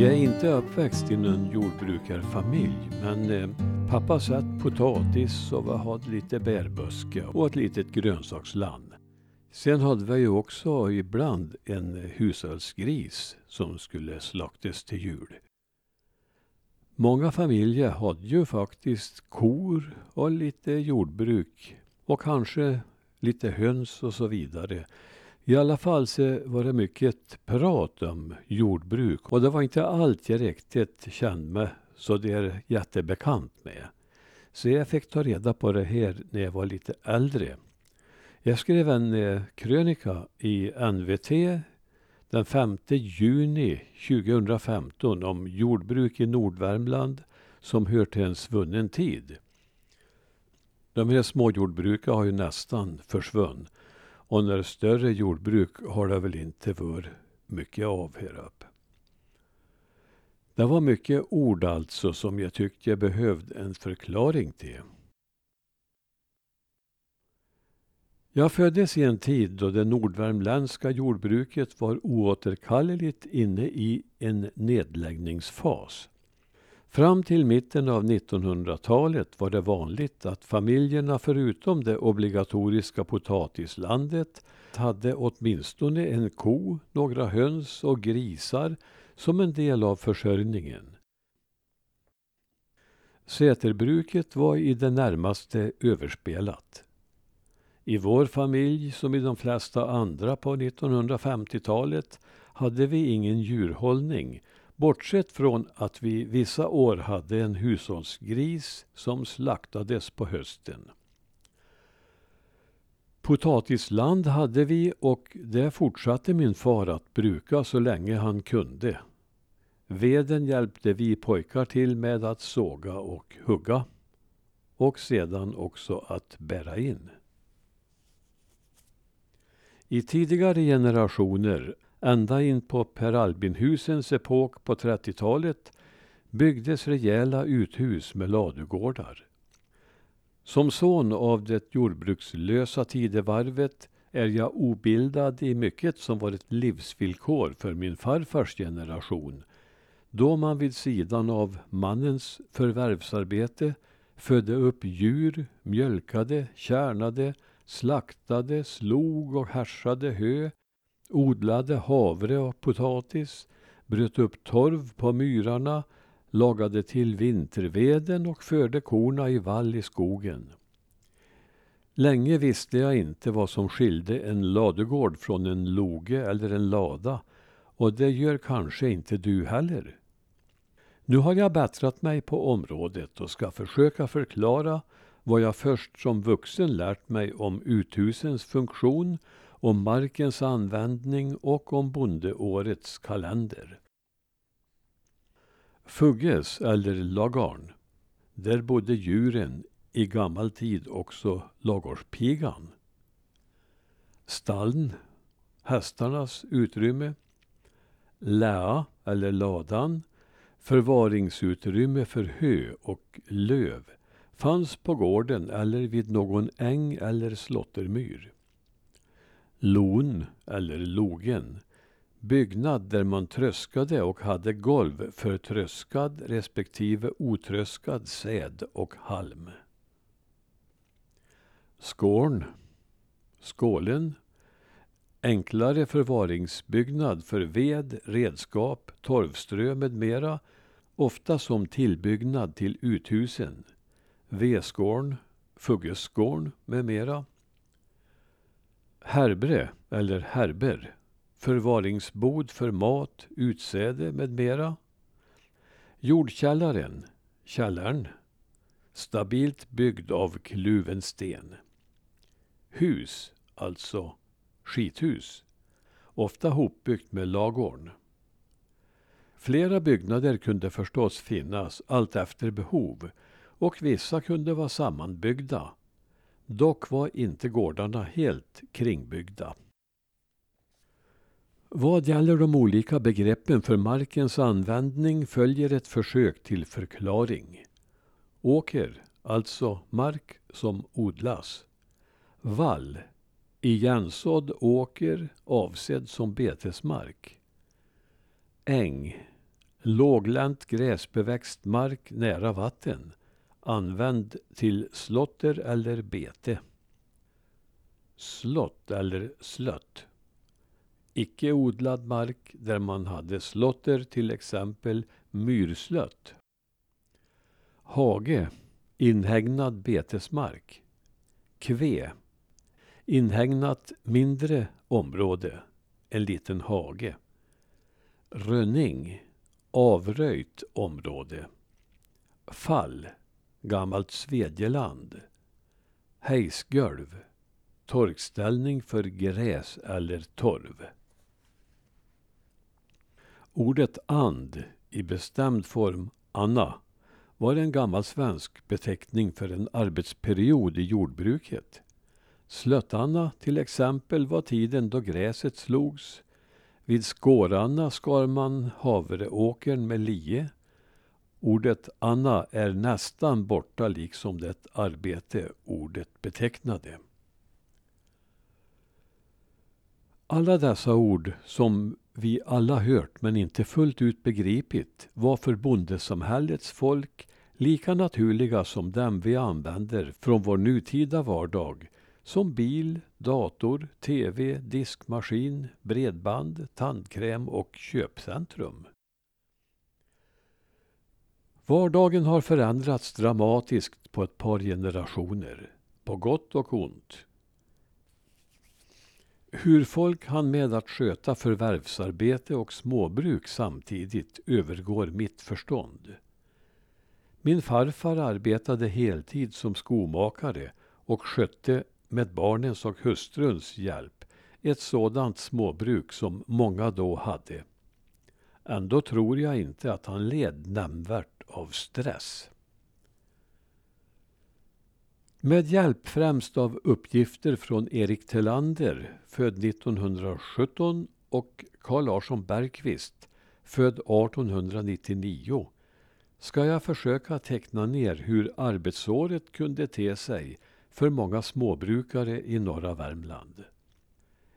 Jag är inte uppväxt i någon jordbrukarfamilj men eh, pappa satt potatis och vi hade lite bärbuske och ett litet grönsaksland. Sen hade vi ju också ibland en hushållsgris som skulle slaktas till jul. Många familjer hade ju faktiskt kor och lite jordbruk och kanske lite höns och så vidare. I alla fall så var det mycket prat om jordbruk och det var inte allt jag riktigt kände mig så det är jättebekant med. Så jag fick ta reda på det här när jag var lite äldre. Jag skrev en eh, krönika i NVT den 5 juni 2015 om jordbruk i Nordvärmland som hör till en svunnen tid. De här småjordbruken har ju nästan försvunnit. Och när större jordbruk har det väl inte varit mycket av här uppe. Det var mycket ord alltså som jag tyckte jag behövde en förklaring till. Jag föddes i en tid då det nordvärmländska jordbruket var oåterkalleligt inne i en nedläggningsfas. Fram till mitten av 1900-talet var det vanligt att familjerna förutom det obligatoriska potatislandet hade åtminstone en ko, några höns och grisar som en del av försörjningen. Säterbruket var i det närmaste överspelat. I vår familj, som i de flesta andra på 1950-talet, hade vi ingen djurhållning Bortsett från att vi vissa år hade en hushållsgris som slaktades på hösten. Potatisland hade vi och det fortsatte min far att bruka så länge han kunde. Veden hjälpte vi pojkar till med att såga och hugga. Och sedan också att bära in. I tidigare generationer Ända in på Per Albin-husens epok på 30-talet byggdes rejäla uthus med ladugårdar. Som son av det jordbrukslösa tidevarvet är jag obildad i mycket som var ett livsvillkor för min farfars generation då man vid sidan av mannens förvärvsarbete födde upp djur, mjölkade, kärnade, slaktade, slog och härsade hö odlade havre och potatis, bröt upp torv på myrarna, lagade till vinterveden och förde korna i vall i skogen. Länge visste jag inte vad som skilde en ladugård från en loge eller en lada och det gör kanske inte du heller. Nu har jag bättrat mig på området och ska försöka förklara vad jag först som vuxen lärt mig om uthusens funktion om markens användning och om bondeårets kalender. Fugges, eller lagarn. Där bodde djuren, i gammal tid också lagårspigan. Stallen, hästarnas utrymme. Läa, eller ladan, förvaringsutrymme för hö och löv fanns på gården eller vid någon äng eller slåttermyr. Lon, eller logen, byggnad där man tröskade och hade golv för tröskad respektive otröskad säd och halm. Skårn, skålen, enklare förvaringsbyggnad för ved, redskap, torvströ med mera, ofta som tillbyggnad till uthusen, vedskårn, fuggeskårn med mera. Härbre eller härber, förvaringsbod för mat, utsäde med mera. Jordkällaren, källaren, stabilt byggd av kluven sten. Hus, alltså skithus, ofta hopbyggt med lagorn. Flera byggnader kunde förstås finnas allt efter behov och vissa kunde vara sammanbyggda Dock var inte gårdarna helt kringbyggda. Vad gäller de olika begreppen för markens användning följer ett försök till förklaring. Åker, alltså mark som odlas. Vall, igensådd åker avsedd som betesmark. Äng, Låglänt gräsbeväxt mark nära vatten. Använd till slotter eller bete. Slott eller slött. Icke odlad mark där man hade slotter, till exempel myrslött. Hage. Inhägnad betesmark. Kve. Inhägnat mindre område. En liten hage. Rönning. Avröjt område. Fall. Gammalt svedjeland. Hejsgölv. Torkställning för gräs eller torv. Ordet and i bestämd form Anna var en gammal svensk beteckning för en arbetsperiod i jordbruket. Slöttanna till exempel var tiden då gräset slogs. Vid skåranna skar man havreåkern med lie. Ordet Anna är nästan borta liksom det arbete ordet betecknade. Alla dessa ord som vi alla hört men inte fullt ut begripit var för bondesamhällets folk lika naturliga som dem vi använder från vår nutida vardag som bil, dator, tv, diskmaskin, bredband, tandkräm och köpcentrum. Vardagen har förändrats dramatiskt på ett par generationer, på gott och ont. Hur folk hann med att sköta förvärvsarbete och småbruk samtidigt övergår mitt förstånd. Min farfar arbetade heltid som skomakare och skötte med barnens och hustruns hjälp ett sådant småbruk som många då hade. Ändå tror jag inte att han led nämnvärt av stress. Med hjälp främst av uppgifter från Erik Telander, född 1917 och Carl Larsson Bergqvist, född 1899, ska jag försöka teckna ner hur arbetsåret kunde te sig för många småbrukare i norra Värmland.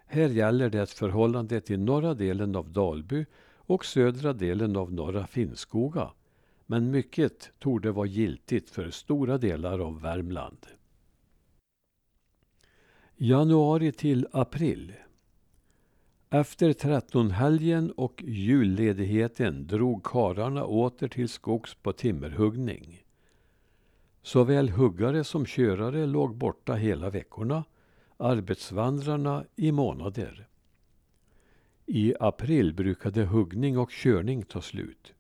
Här gäller det förhållandet i norra delen av Dalby och södra delen av norra Finnskoga men mycket torde vara giltigt för stora delar av Värmland. Januari till april. Efter trettonhelgen och julledigheten drog kararna åter till skogs på timmerhuggning. Såväl huggare som körare låg borta hela veckorna, arbetsvandrarna i månader. I april brukade huggning och körning ta slut.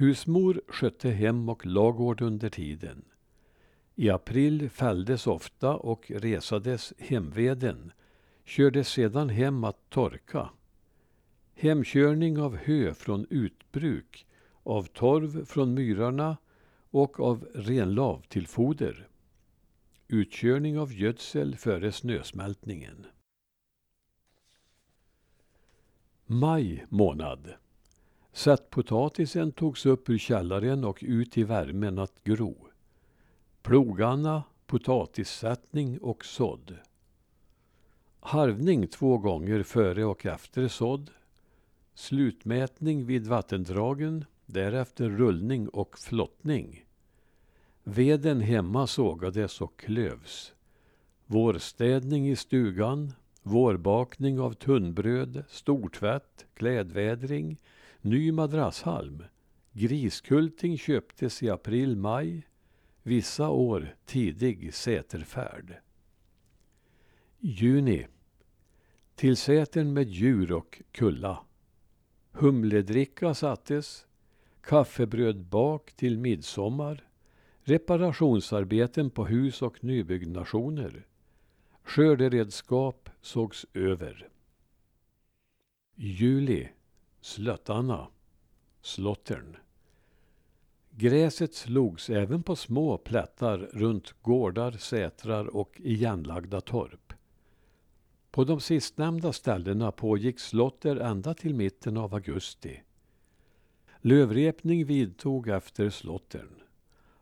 Husmor skötte hem och lagård under tiden. I april fälldes ofta och resades hemveden, kördes sedan hem att torka. Hemkörning av hö från utbruk, av torv från myrarna och av renlav till foder. Utkörning av gödsel före snösmältningen. Maj månad. Sättpotatisen togs upp ur källaren och ut i värmen att gro. Plogarna, potatissättning och sådd. Harvning två gånger före och efter sådd. Slutmätning vid vattendragen, därefter rullning och flottning. Veden hemma sågades och klövs. Vårstädning i stugan, vårbakning av tunnbröd, stortvätt, klädvädring, ny madrasshalm. Griskulting köptes i april-maj, vissa år tidig säterfärd. Juni. Till sätern med djur och kulla. Humledricka sattes. Kaffebröd bak till midsommar. Reparationsarbeten på hus och nybyggnationer. Skörderedskap sågs över. Juli. Slöttarna. Slottern. Gräset slogs även på små plättar runt gårdar, sätrar och igenlagda torp. På de sistnämnda ställena pågick slotter ända till mitten av augusti. Lövrepning vidtog efter slottern.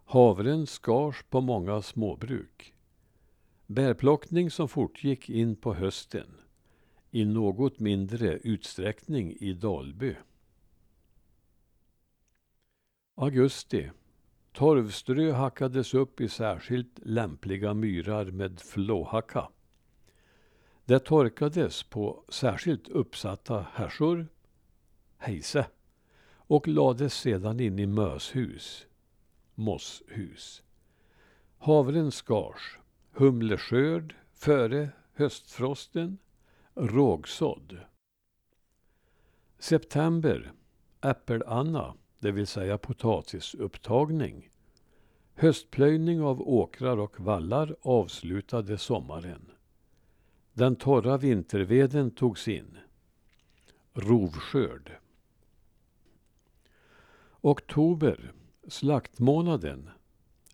Havren skars på många småbruk. Bärplockning som fortgick in på hösten. I något mindre utsträckning i Dalby. Augusti. Torvströ hackades upp i särskilt lämpliga myrar med flåhacka. Det torkades på särskilt uppsatta härsor, hejse, och lades sedan in i möshus, mosshus. Havren skars, humleskörd före höstfrosten, rågsådd. September, äppelanna, det vill säga potatisupptagning. Höstplöjning av åkrar och vallar avslutade sommaren. Den torra vinterveden togs in. Rovskörd. Oktober, slaktmånaden.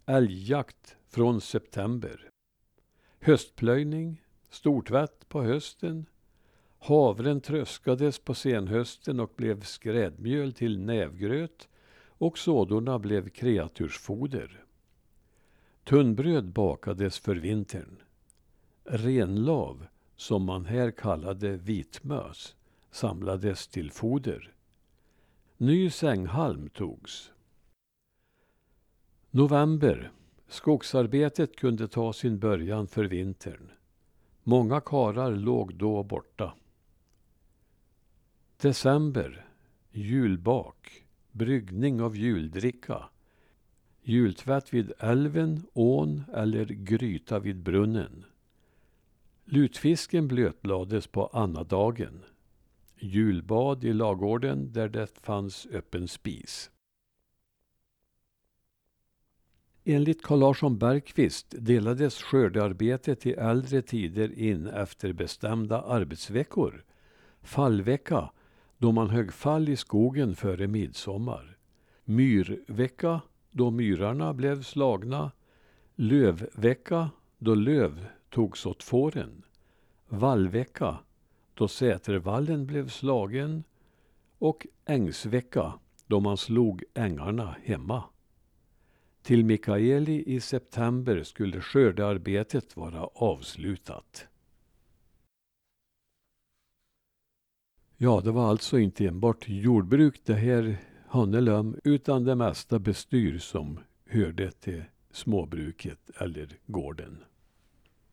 Älgjakt från september. Höstplöjning, stortvätt på hösten. Havren tröskades på senhösten och blev skrädmjöl till nävgröt och sådorna blev kreatursfoder. Tunnbröd bakades för vintern. Renlav, som man här kallade vitmös, samlades till foder. Ny sänghalm togs. November. Skogsarbetet kunde ta sin början för vintern. Många karar låg då borta. December. Julbak. Bryggning av juldricka. Jultvätt vid älven, ån eller gryta vid brunnen. Lutfisken blötlades på annadagen. Julbad i lagården där det fanns öppen spis. Enligt Carl Larsson Bergqvist delades skördearbetet i äldre tider in efter bestämda arbetsveckor. Fallvecka, då man högg fall i skogen före midsommar. Myrvecka, då myrarna blev slagna. Lövvecka, då löv togs åt fåren. Vallvecka, då sätervallen blev slagen. Och ängsvecka, då man slog ängarna hemma. Till Mikaeli i september skulle skördearbetet vara avslutat. Ja, det var alltså inte enbart jordbruk det här handlade om, utan det mesta bestyr som hörde till småbruket eller gården.